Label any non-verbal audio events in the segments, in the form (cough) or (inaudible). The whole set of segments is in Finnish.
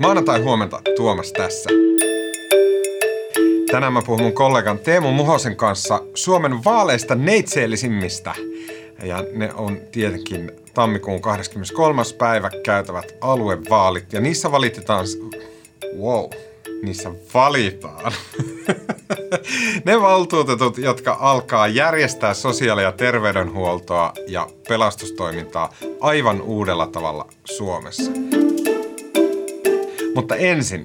Maanantai huomenta Tuomas tässä. Tänään mä puhun mun kollegan Teemu Muhosen kanssa Suomen vaaleista neitseellisimmistä. Ja ne on tietenkin tammikuun 23. päivä käytävät aluevaalit. Ja niissä valitetaan... Wow, niissä valitaan. (laughs) ne valtuutetut, jotka alkaa järjestää sosiaali- ja terveydenhuoltoa ja pelastustoimintaa aivan uudella tavalla Suomessa. Mutta ensin.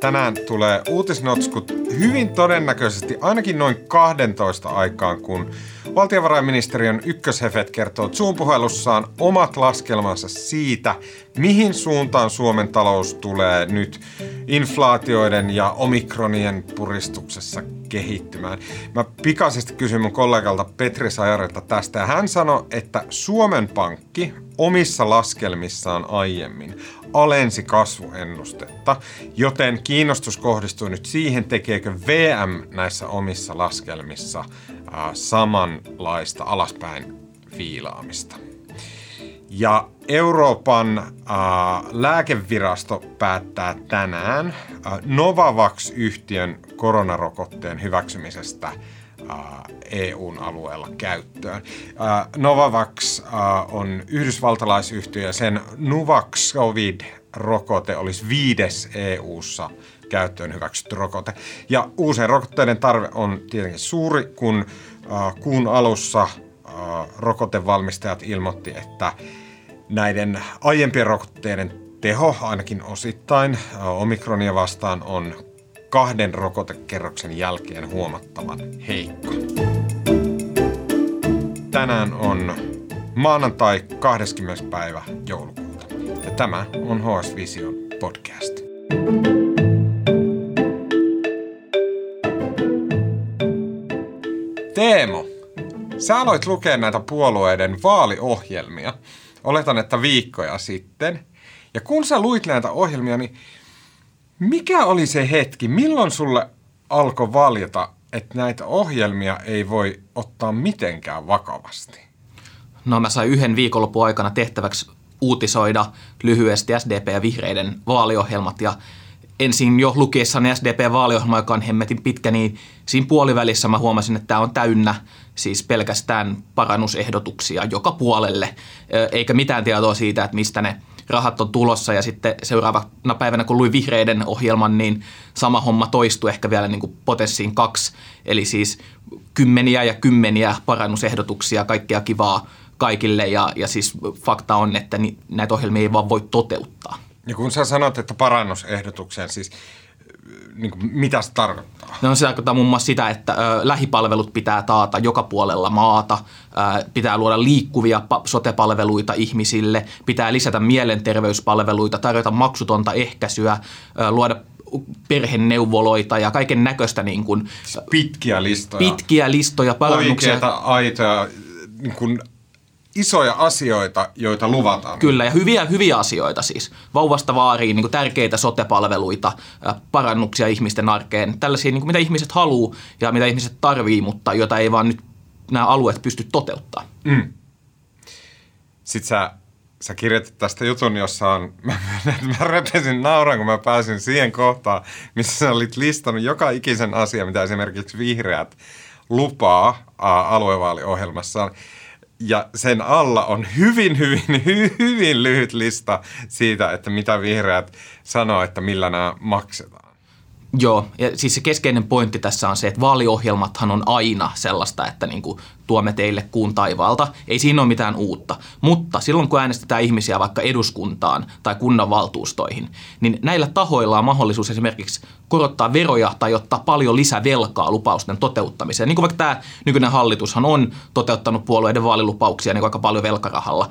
Tänään tulee uutisnotskut hyvin todennäköisesti ainakin noin 12 aikaan, kun valtiovarainministeriön ykköshefet kertoo Zoom-puhelussaan omat laskelmansa siitä, mihin suuntaan Suomen talous tulee nyt inflaatioiden ja omikronien puristuksessa kehittymään. Mä pikaisesti kysyin mun kollegalta Petri Sajarilta tästä ja hän sanoi, että Suomen Pankki omissa laskelmissaan aiemmin alensi kasvuennustetta, joten kiinnostus kohdistuu nyt siihen, tekeekö VM näissä omissa laskelmissa äh, samanlaista alaspäin viilaamista. Ja Euroopan äh, lääkevirasto päättää tänään äh, Novavax-yhtiön koronarokotteen hyväksymisestä EUn alueella käyttöön. Novavax on yhdysvaltalaisyhtiö ja sen Nuvaxovid-rokote olisi viides EUssa käyttöön hyväksytty rokote. Ja uusien rokotteiden tarve on tietenkin suuri, kun kuun alussa rokotevalmistajat ilmoitti, että näiden aiempien rokotteiden teho ainakin osittain omikronia vastaan on kahden rokotekerroksen jälkeen huomattavan heikko. Tänään on maanantai 20. päivä joulukuuta ja tämä on HS Vision podcast. Teemo, sä aloit lukea näitä puolueiden vaaliohjelmia. Oletan, että viikkoja sitten. Ja kun sä luit näitä ohjelmia, niin mikä oli se hetki, milloin sulle alkoi valjeta, että näitä ohjelmia ei voi ottaa mitenkään vakavasti? No mä sain yhden viikonlopun aikana tehtäväksi uutisoida lyhyesti SDP ja vihreiden vaaliohjelmat ja ensin jo lukiessani SDP-vaaliohjelma, joka on hemmetin pitkä, niin siinä puolivälissä mä huomasin, että tämä on täynnä siis pelkästään parannusehdotuksia joka puolelle, eikä mitään tietoa siitä, että mistä ne rahat on tulossa ja sitten seuraavana päivänä, kun luin vihreiden ohjelman, niin sama homma toistui ehkä vielä niin kuin potenssiin kaksi. Eli siis kymmeniä ja kymmeniä parannusehdotuksia, kaikkea kivaa kaikille ja, ja siis fakta on, että näitä ohjelmia ei vaan voi toteuttaa. Ja kun sä sanot, että parannusehdotuksia, siis niin kuin, mitä se tarkoittaa? No se tarkoittaa muun muassa sitä, että ö, lähipalvelut pitää taata joka puolella maata, ö, pitää luoda liikkuvia pa- sotepalveluita ihmisille, pitää lisätä mielenterveyspalveluita, tarjota maksutonta ehkäisyä, ö, luoda perheneuvoloita ja kaiken näköistä niin kuin, pitkiä listoja. Pitkiä listoja, parannuksia. Oikeita, aitoja, niin kuin isoja asioita, joita luvataan. Kyllä, ja hyviä, hyviä asioita siis. Vauvasta vaariin niin tärkeitä sotepalveluita, parannuksia ihmisten arkeen. Tällaisia, niin kuin mitä ihmiset haluaa ja mitä ihmiset tarvii, mutta joita ei vaan nyt nämä alueet pysty toteuttaa. Mm. Sitten sä, sä kirjoitit tästä jutun, jossa on, (laughs) mä, mä repesin nauran, kun mä pääsin siihen kohtaan, missä sä olit listannut joka ikisen asia, mitä esimerkiksi vihreät lupaa aluevaaliohjelmassaan ja sen alla on hyvin, hyvin, hy, (laughs) hyvin lyhyt lista siitä, että mitä vihreät sanoo, että millä nämä maksetaan. Joo, ja siis se keskeinen pointti tässä on se, että vaaliohjelmathan on aina sellaista, että niin kuin tuomme teille kuun taivaalta. Ei siinä ole mitään uutta. Mutta silloin kun äänestetään ihmisiä vaikka eduskuntaan tai kunnanvaltuustoihin, niin näillä tahoilla on mahdollisuus esimerkiksi korottaa veroja tai ottaa paljon lisävelkaa lupausten toteuttamiseen. Niin kuin vaikka tämä nykyinen hallitushan on toteuttanut puolueiden vaalilupauksia niin aika paljon velkarahalla.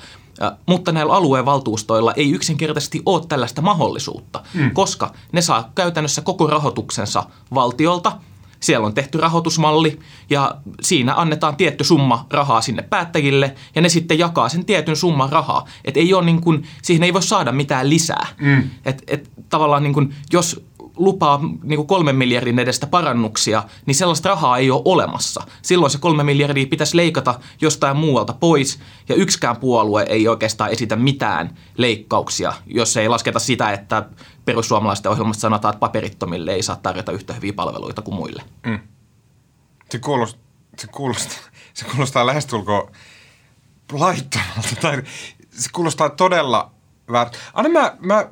Mutta näillä alueen valtuustoilla ei yksinkertaisesti ole tällaista mahdollisuutta, mm. koska ne saa käytännössä koko rahoituksensa valtiolta – siellä on tehty rahoitusmalli ja siinä annetaan tietty summa rahaa sinne päättäjille ja ne sitten jakaa sen tietyn summan rahaa. Et ei ole niin kuin, siihen ei voi saada mitään lisää. Mm. Et, et tavallaan niin kuin, jos lupaa niin kuin kolmen miljardin edestä parannuksia, niin sellaista rahaa ei ole olemassa. Silloin se kolme miljardia pitäisi leikata jostain muualta pois, ja yksikään puolue ei oikeastaan esitä mitään leikkauksia, jos ei lasketa sitä, että perussuomalaisten ohjelmasta sanotaan, että paperittomille ei saa tarjota yhtä hyviä palveluita kuin muille. Mm. Se, kuulostaa, se, kuulostaa, se kuulostaa lähestulkoon laittomalta, tai se kuulostaa todella väärä. Anna mä, mä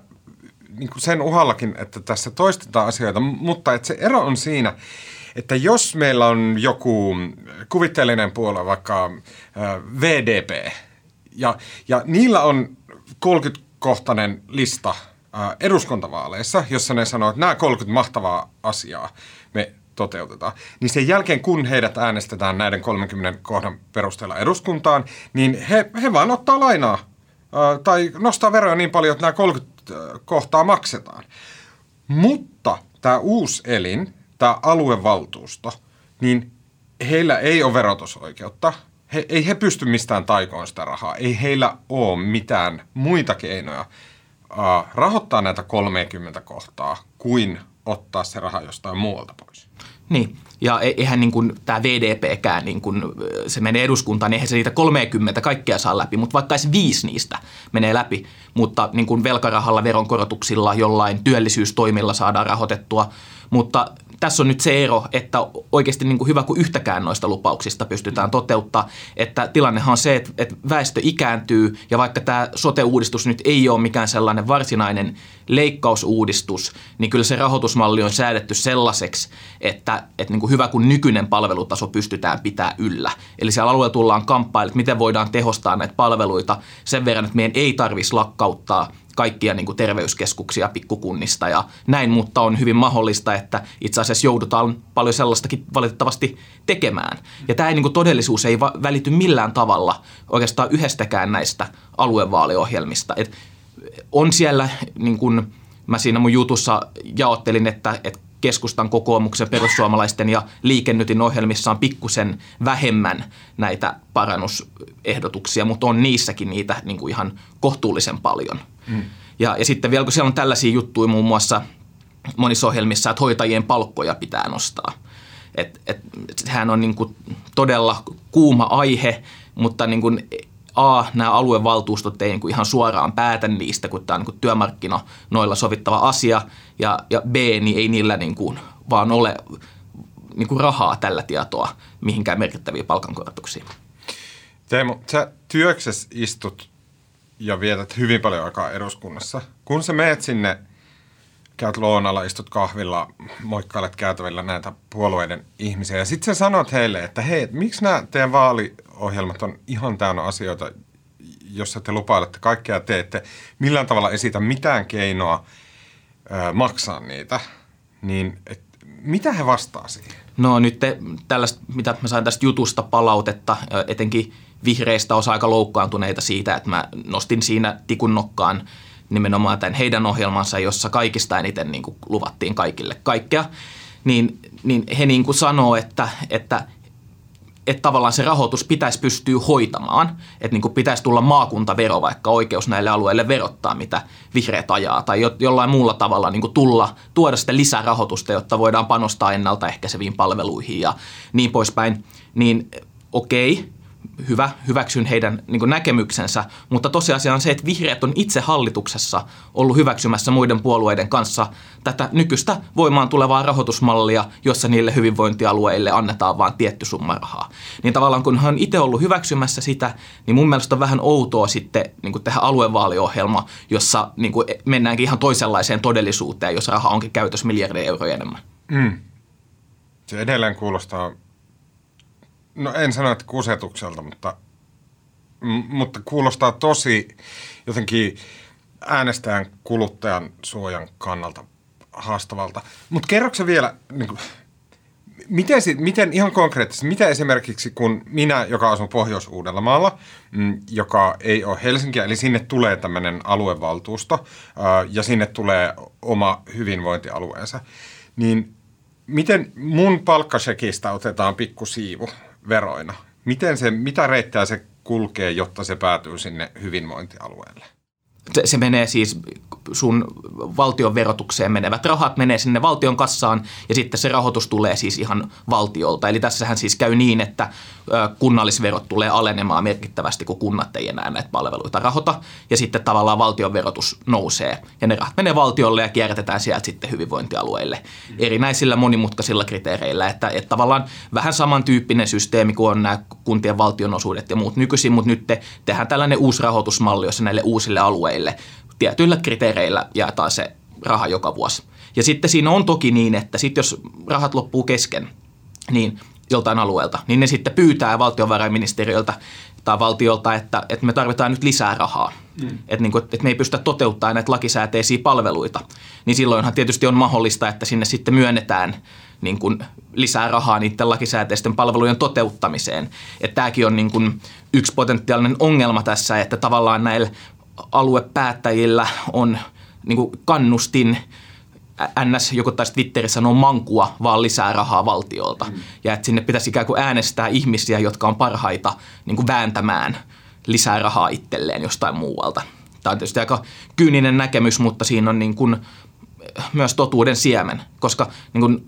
niin kuin sen uhallakin, että tässä toistetaan asioita, mutta että se ero on siinä, että jos meillä on joku kuvitteellinen puolue, vaikka VDP, ja, ja niillä on 30-kohtainen lista eduskuntavaaleissa, jossa ne sanoo, että nämä 30 mahtavaa asiaa me toteutetaan, niin sen jälkeen kun heidät äänestetään näiden 30 kohdan perusteella eduskuntaan, niin he, he vaan ottaa lainaa tai nostaa veroja niin paljon, että nämä 30 kohtaa maksetaan. Mutta tämä uusi elin, tämä aluevaltuusto, niin heillä ei ole verotusoikeutta. He, ei he pysty mistään taikoon sitä rahaa. Ei heillä ole mitään muita keinoja rahoittaa näitä 30 kohtaa kuin ottaa se raha jostain muualta pois. Niin, ja e- eihän niin kuin tämä VDPkään, niin kuin se menee eduskuntaan, niin eihän se niitä 30 kaikkea saa läpi, mutta vaikka edes viisi niistä menee läpi, mutta niin kuin velkarahalla, veronkorotuksilla, jollain työllisyystoimilla saadaan rahoitettua, mutta tässä on nyt se ero, että oikeasti niin kuin hyvä kuin yhtäkään noista lupauksista pystytään toteuttaa. Että tilannehan on se, että, että väestö ikääntyy ja vaikka tämä sote-uudistus nyt ei ole mikään sellainen varsinainen leikkausuudistus, niin kyllä se rahoitusmalli on säädetty sellaiseksi, että, että niin kuin hyvä kuin nykyinen palvelutaso pystytään pitää yllä. Eli siellä alueella tullaan kamppailemaan, että miten voidaan tehostaa näitä palveluita sen verran, että meidän ei tarvitsisi lakkauttaa – kaikkia niin kuin terveyskeskuksia pikkukunnista ja näin, mutta on hyvin mahdollista, että itse asiassa joudutaan paljon sellaistakin valitettavasti tekemään. Ja tämä niin kuin todellisuus ei välity millään tavalla oikeastaan yhdestäkään näistä aluevaaliohjelmista. Et on siellä, niin kuin mä siinä mun jutussa jaottelin, että, että keskustan, kokoomuksen, perussuomalaisten ja liikennytin ohjelmissa on pikkusen vähemmän näitä parannusehdotuksia, mutta on niissäkin niitä niin kuin ihan kohtuullisen paljon. Mm. Ja, ja sitten vielä kun siellä on tällaisia juttuja muun muassa monissa ohjelmissa, että hoitajien palkkoja pitää nostaa. Et, et, sehän on niin kuin todella kuuma aihe, mutta niin kuin A, nämä aluevaltuustot ei niin kuin ihan suoraan päätä niistä, kun tämä on niin työmarkkina noilla sovittava asia, ja, ja B, niin ei niillä niin kuin vaan ole niin kuin rahaa tällä tietoa mihinkään merkittäviä palkankorotuksia. Teemu, sä työksessä istut ja vietät hyvin paljon aikaa eduskunnassa. Kun sä meet sinne, käyt loonalla, istut kahvilla, moikkailet käytävillä näitä puolueiden ihmisiä ja sitten sä sanot heille, että hei, miksi nämä teidän vaaliohjelmat on ihan täynnä asioita, jossa te lupailette kaikkea teette, millään tavalla esitä mitään keinoa ö, maksaa niitä, niin et, mitä he vastaa siihen? No nyt te, tällaista, mitä mä sain tästä jutusta palautetta, etenkin vihreistä osa aika loukkaantuneita siitä, että mä nostin siinä tikun nokkaan nimenomaan tämän heidän ohjelmansa, jossa kaikista eniten niin kuin luvattiin kaikille kaikkea, niin, niin he niin kuin sanoo, että, että että tavallaan se rahoitus pitäisi pystyä hoitamaan, että niin kuin pitäisi tulla maakuntavero vaikka oikeus näille alueille verottaa, mitä vihreät ajaa, tai jo, jollain muulla tavalla niin kuin tulla, tuoda sitä lisärahoitusta, jotta voidaan panostaa ennaltaehkäiseviin palveluihin ja niin poispäin, niin okei, hyvä, hyväksyn heidän niin näkemyksensä, mutta tosiasia on se, että vihreät on itse hallituksessa ollut hyväksymässä muiden puolueiden kanssa tätä nykyistä voimaan tulevaa rahoitusmallia, jossa niille hyvinvointialueille annetaan vain tietty summa rahaa. Niin tavallaan kun hän on itse ollut hyväksymässä sitä, niin mun mielestä on vähän outoa sitten niin tehdä aluevaaliohjelma, jossa niin mennäänkin ihan toisenlaiseen todellisuuteen, jos raha onkin käytössä miljardeja euroja enemmän. Mm. Se edelleen kuulostaa No en sano, että kusetukselta, mutta, mutta kuulostaa tosi jotenkin äänestäjän kuluttajan suojan kannalta haastavalta. Mutta kerroksä vielä, niin kuin, miten, miten ihan konkreettisesti, mitä esimerkiksi kun minä, joka asun Pohjois-Uudellamaalla, mm, joka ei ole Helsinkiä, eli sinne tulee tämmöinen aluevaltuusto ja sinne tulee oma hyvinvointialueensa, niin miten mun palkkasekistä otetaan pikku siivu veroina. Miten se, mitä reittää se kulkee, jotta se päätyy sinne hyvinvointialueelle? Se, menee siis sun valtion verotukseen menevät rahat menee sinne valtion kassaan ja sitten se rahoitus tulee siis ihan valtiolta. Eli tässähän siis käy niin, että kunnallisverot tulee alenemaan merkittävästi, kun kunnat ei enää näitä palveluita rahoita ja sitten tavallaan valtion verotus nousee ja ne rahat menee valtiolle ja kierrätetään sieltä sitten hyvinvointialueille erinäisillä monimutkaisilla kriteereillä, että, että tavallaan vähän samantyyppinen systeemi kuin on nämä kuntien valtionosuudet ja muut nykyisin, mutta nyt te, tehdään tällainen uusi rahoitusmalli, jossa näille uusille alueille tietyillä kriteereillä jaetaan se raha joka vuosi. Ja sitten siinä on toki niin, että sitten jos rahat loppuu kesken, niin joltain alueelta, niin ne sitten pyytää valtiovarainministeriöltä tai valtiolta, että, että me tarvitaan nyt lisää rahaa. Mm. Että, niin kuin, että me ei pystytä toteuttamaan näitä lakisääteisiä palveluita. Niin silloinhan tietysti on mahdollista, että sinne sitten myönnetään niin kuin lisää rahaa niiden lakisääteisten palvelujen toteuttamiseen. Että tämäkin on niin kuin yksi potentiaalinen ongelma tässä, että tavallaan näillä aluepäättäjillä on niin kuin kannustin NS, joku taisi Twitterissä sanoa mankua, vaan lisää rahaa valtiolta. Mm. Ja että sinne pitäisi ikään kuin äänestää ihmisiä, jotka on parhaita niin kuin vääntämään lisää rahaa itselleen jostain muualta. Tämä on tietysti aika kyyninen näkemys, mutta siinä on niin kuin myös totuuden siemen, koska niin kuin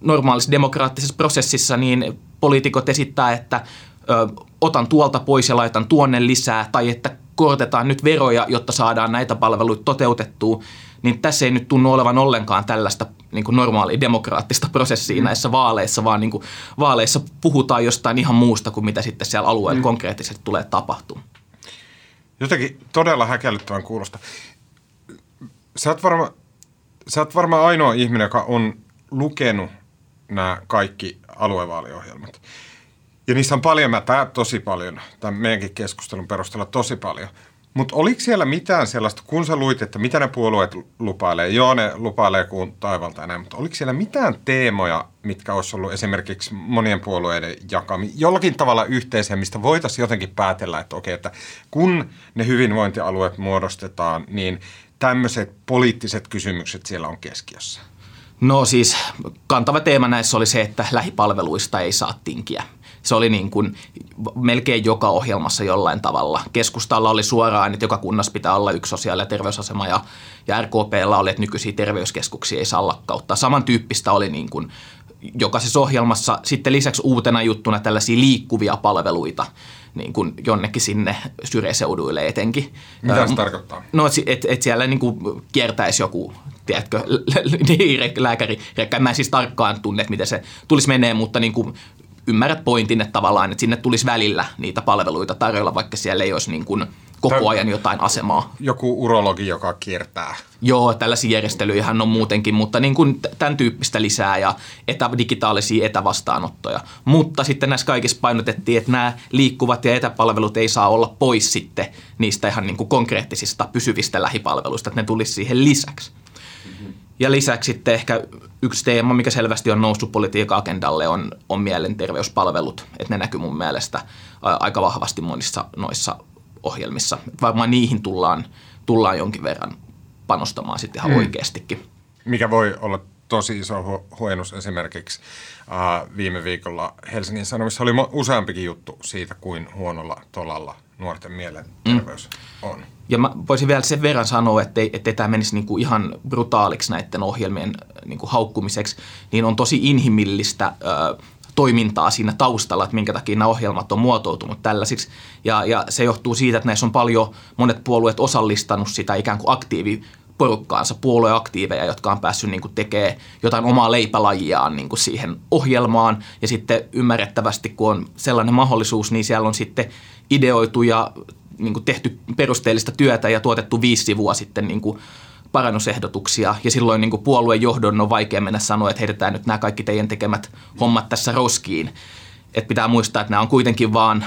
normaalissa demokraattisessa prosessissa niin poliitikot esittää, että ö, otan tuolta pois ja laitan tuonne lisää, tai että korotetaan nyt veroja, jotta saadaan näitä palveluita toteutettua, niin tässä ei nyt tunnu olevan ollenkaan tällaista niin kuin normaalia demokraattista prosessia mm. näissä vaaleissa, vaan niin kuin vaaleissa puhutaan jostain ihan muusta kuin mitä sitten siellä alueella mm. konkreettisesti tulee tapahtumaan. Jotenkin todella häkellyttävän kuulosta. Sä oot, varma, sä oot varmaan ainoa ihminen, joka on lukenut nämä kaikki aluevaaliohjelmat. Ja niissä on paljon mätää, tosi paljon, tämän meidänkin keskustelun perusteella tosi paljon. Mutta oliko siellä mitään sellaista, kun sä luit, että mitä ne puolueet lupailee? Joo, ne lupailee kuin taivalta enää, mutta oliko siellä mitään teemoja, mitkä olisi ollut esimerkiksi monien puolueiden jakami, jollakin tavalla yhteisiä, mistä voitaisiin jotenkin päätellä, että okei, että kun ne hyvinvointialueet muodostetaan, niin tämmöiset poliittiset kysymykset siellä on keskiössä? No siis kantava teema näissä oli se, että lähipalveluista ei saa tinkiä se oli niin kuin melkein joka ohjelmassa jollain tavalla. Keskustalla oli suoraan, että joka kunnassa pitää olla yksi sosiaali- ja terveysasema ja, ja RKPllä oli, että nykyisiä terveyskeskuksia ei saa lakkauttaa. Samantyyppistä oli niin kuin jokaisessa ohjelmassa sitten lisäksi uutena juttuna tällaisia liikkuvia palveluita niin kuin jonnekin sinne syrjäseuduille etenkin. Mitä se tarkoittaa? No, että et siellä niin kuin kiertäisi joku tiedätkö, (laughs) niin, lääkäri. Mä en siis tarkkaan tunne, että miten se tulisi menee, mutta niin kuin ymmärrät pointin, että tavallaan että sinne tulisi välillä niitä palveluita tarjolla, vaikka siellä ei olisi niin kuin koko ajan jotain asemaa. Joku urologi, joka kiertää. Joo, tällaisia järjestelyjä on muutenkin, mutta niin kuin tämän tyyppistä lisää ja etä, digitaalisia etävastaanottoja. Mutta sitten näissä kaikissa painotettiin, että nämä liikkuvat ja etäpalvelut ei saa olla pois sitten niistä ihan niin kuin konkreettisista pysyvistä lähipalveluista, että ne tulisi siihen lisäksi. Ja lisäksi sitten ehkä yksi teema, mikä selvästi on noussut politiikan agendalle, on, on mielenterveyspalvelut. Että ne näkyy mun mielestä aika vahvasti monissa noissa ohjelmissa. Varmaan niihin tullaan, tullaan jonkin verran panostamaan sitten ihan mm. oikeastikin. Mikä voi olla tosi iso huojennus esimerkiksi äh, viime viikolla Helsingin Sanomissa oli useampikin juttu siitä, kuin huonolla tolalla nuorten mielenterveys mm. on. Ja mä voisin vielä sen verran sanoa, että ettei tämä menisi niinku ihan brutaaliksi näiden ohjelmien niinku haukkumiseksi, niin on tosi inhimillistä ö, toimintaa siinä taustalla, että minkä takia nämä ohjelmat on muotoutunut tällaisiksi. Ja, ja se johtuu siitä, että näissä on paljon monet puolueet osallistanut sitä ikään kuin aktiivi porukkaansa, puolueaktiiveja, jotka on päässyt niin tekemään jotain omaa leipälajiaan niin siihen ohjelmaan. Ja sitten ymmärrettävästi, kun on sellainen mahdollisuus, niin siellä on sitten ideoitu ja niin tehty perusteellista työtä ja tuotettu viisi sivua sitten niin parannusehdotuksia. Ja silloin niin puolueen johdon on vaikea mennä sanoa, että heitetään nyt nämä kaikki teidän tekemät hommat tässä roskiin. Et pitää muistaa, että nämä on kuitenkin vaan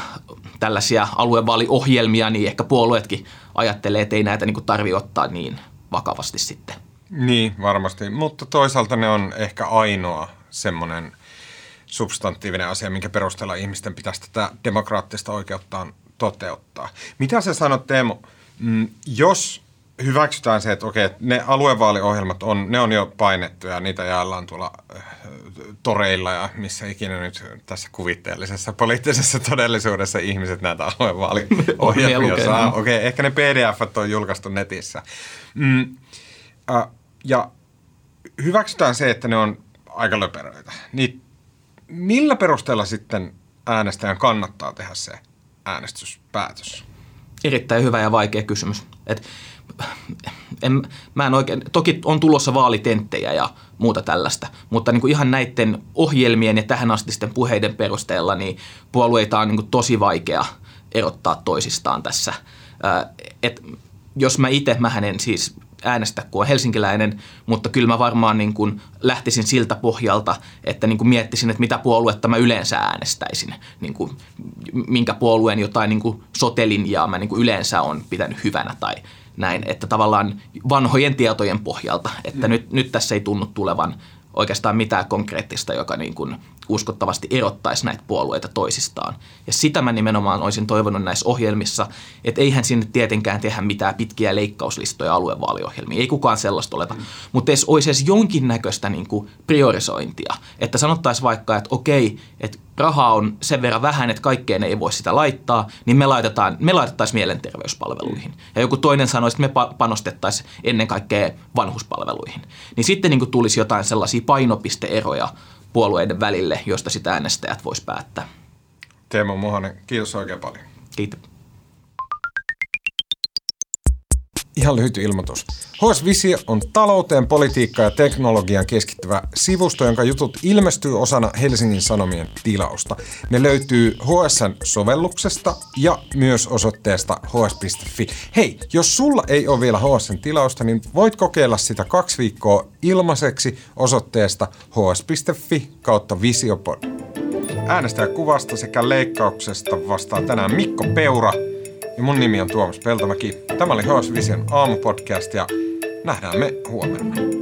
tällaisia aluevaaliohjelmia, niin ehkä puolueetkin ajattelee, että ei näitä niin tarvitse ottaa niin vakavasti sitten. Niin, varmasti. Mutta toisaalta ne on ehkä ainoa semmoinen substantiivinen asia, minkä perusteella ihmisten pitäisi tätä demokraattista oikeuttaan toteuttaa. Mitä sä sanot Teemu, mm, jos hyväksytään se, että okei, ne aluevaaliohjelmat on, ne on jo painettu ja niitä jaellaan tuolla toreilla ja missä ikinä nyt tässä kuvitteellisessa poliittisessa todellisuudessa ihmiset näitä aluevaaliohjelmia (laughs) saa. Okei, okay, ehkä ne pdf on julkaistu netissä. Mm, äh, ja hyväksytään se, että ne on aika löperöitä. Niin millä perusteella sitten äänestäjän kannattaa tehdä se äänestyspäätös? Erittäin hyvä ja vaikea kysymys. Et en, mä en oikein, toki on tulossa vaalitenttejä ja muuta tällaista, mutta niin kuin ihan näiden ohjelmien ja tähän asti sitten puheiden perusteella niin puolueita on niin kuin tosi vaikea erottaa toisistaan tässä. Et jos mä itse, mä en siis äänestä, kun on helsinkiläinen, mutta kyllä mä varmaan niin kuin lähtisin siltä pohjalta, että niin kuin miettisin, että mitä puoluetta mä yleensä äänestäisin, niin kuin, minkä puolueen jotain niin kuin sotelinjaa mä niin kuin yleensä on pitänyt hyvänä tai näin, että tavallaan vanhojen tietojen pohjalta, että mm. nyt, nyt tässä ei tunnu tulevan oikeastaan mitään konkreettista, joka niin kuin uskottavasti erottaisi näitä puolueita toisistaan. Ja sitä mä nimenomaan olisin toivonut näissä ohjelmissa, että eihän sinne tietenkään tehdä mitään pitkiä leikkauslistoja aluevaaliohjelmiin. Ei kukaan sellaista oleta. Mm. Mutta edes olisi edes jonkinnäköistä niin kuin priorisointia. Että sanottaisiin vaikka, että okei, että rahaa on sen verran vähän, että kaikkeen ei voi sitä laittaa, niin me, laitetaan, me laitettaisiin mielenterveyspalveluihin. Ja joku toinen sanoisi, että me panostettaisiin ennen kaikkea vanhuspalveluihin. Niin sitten niin kuin tulisi jotain sellaisia painopisteeroja puolueiden välille, josta sitä äänestäjät vois päättää. Teemu Mohonen, kiitos oikein paljon. Kiitos. Ihan lyhyt ilmoitus. HS Visio on talouteen, politiikkaan ja teknologiaan keskittyvä sivusto, jonka jutut ilmestyy osana Helsingin Sanomien tilausta. Ne löytyy HSN sovelluksesta ja myös osoitteesta hs.fi. Hei, jos sulla ei ole vielä HSN tilausta, niin voit kokeilla sitä kaksi viikkoa ilmaiseksi osoitteesta hs.fi kautta visiopod. Äänestäjäkuvasta sekä leikkauksesta vastaa tänään Mikko Peura – ja mun nimi on Tuomas Peltomäki. Tämä oli HS Vision aamupodcast ja nähdään me huomenna.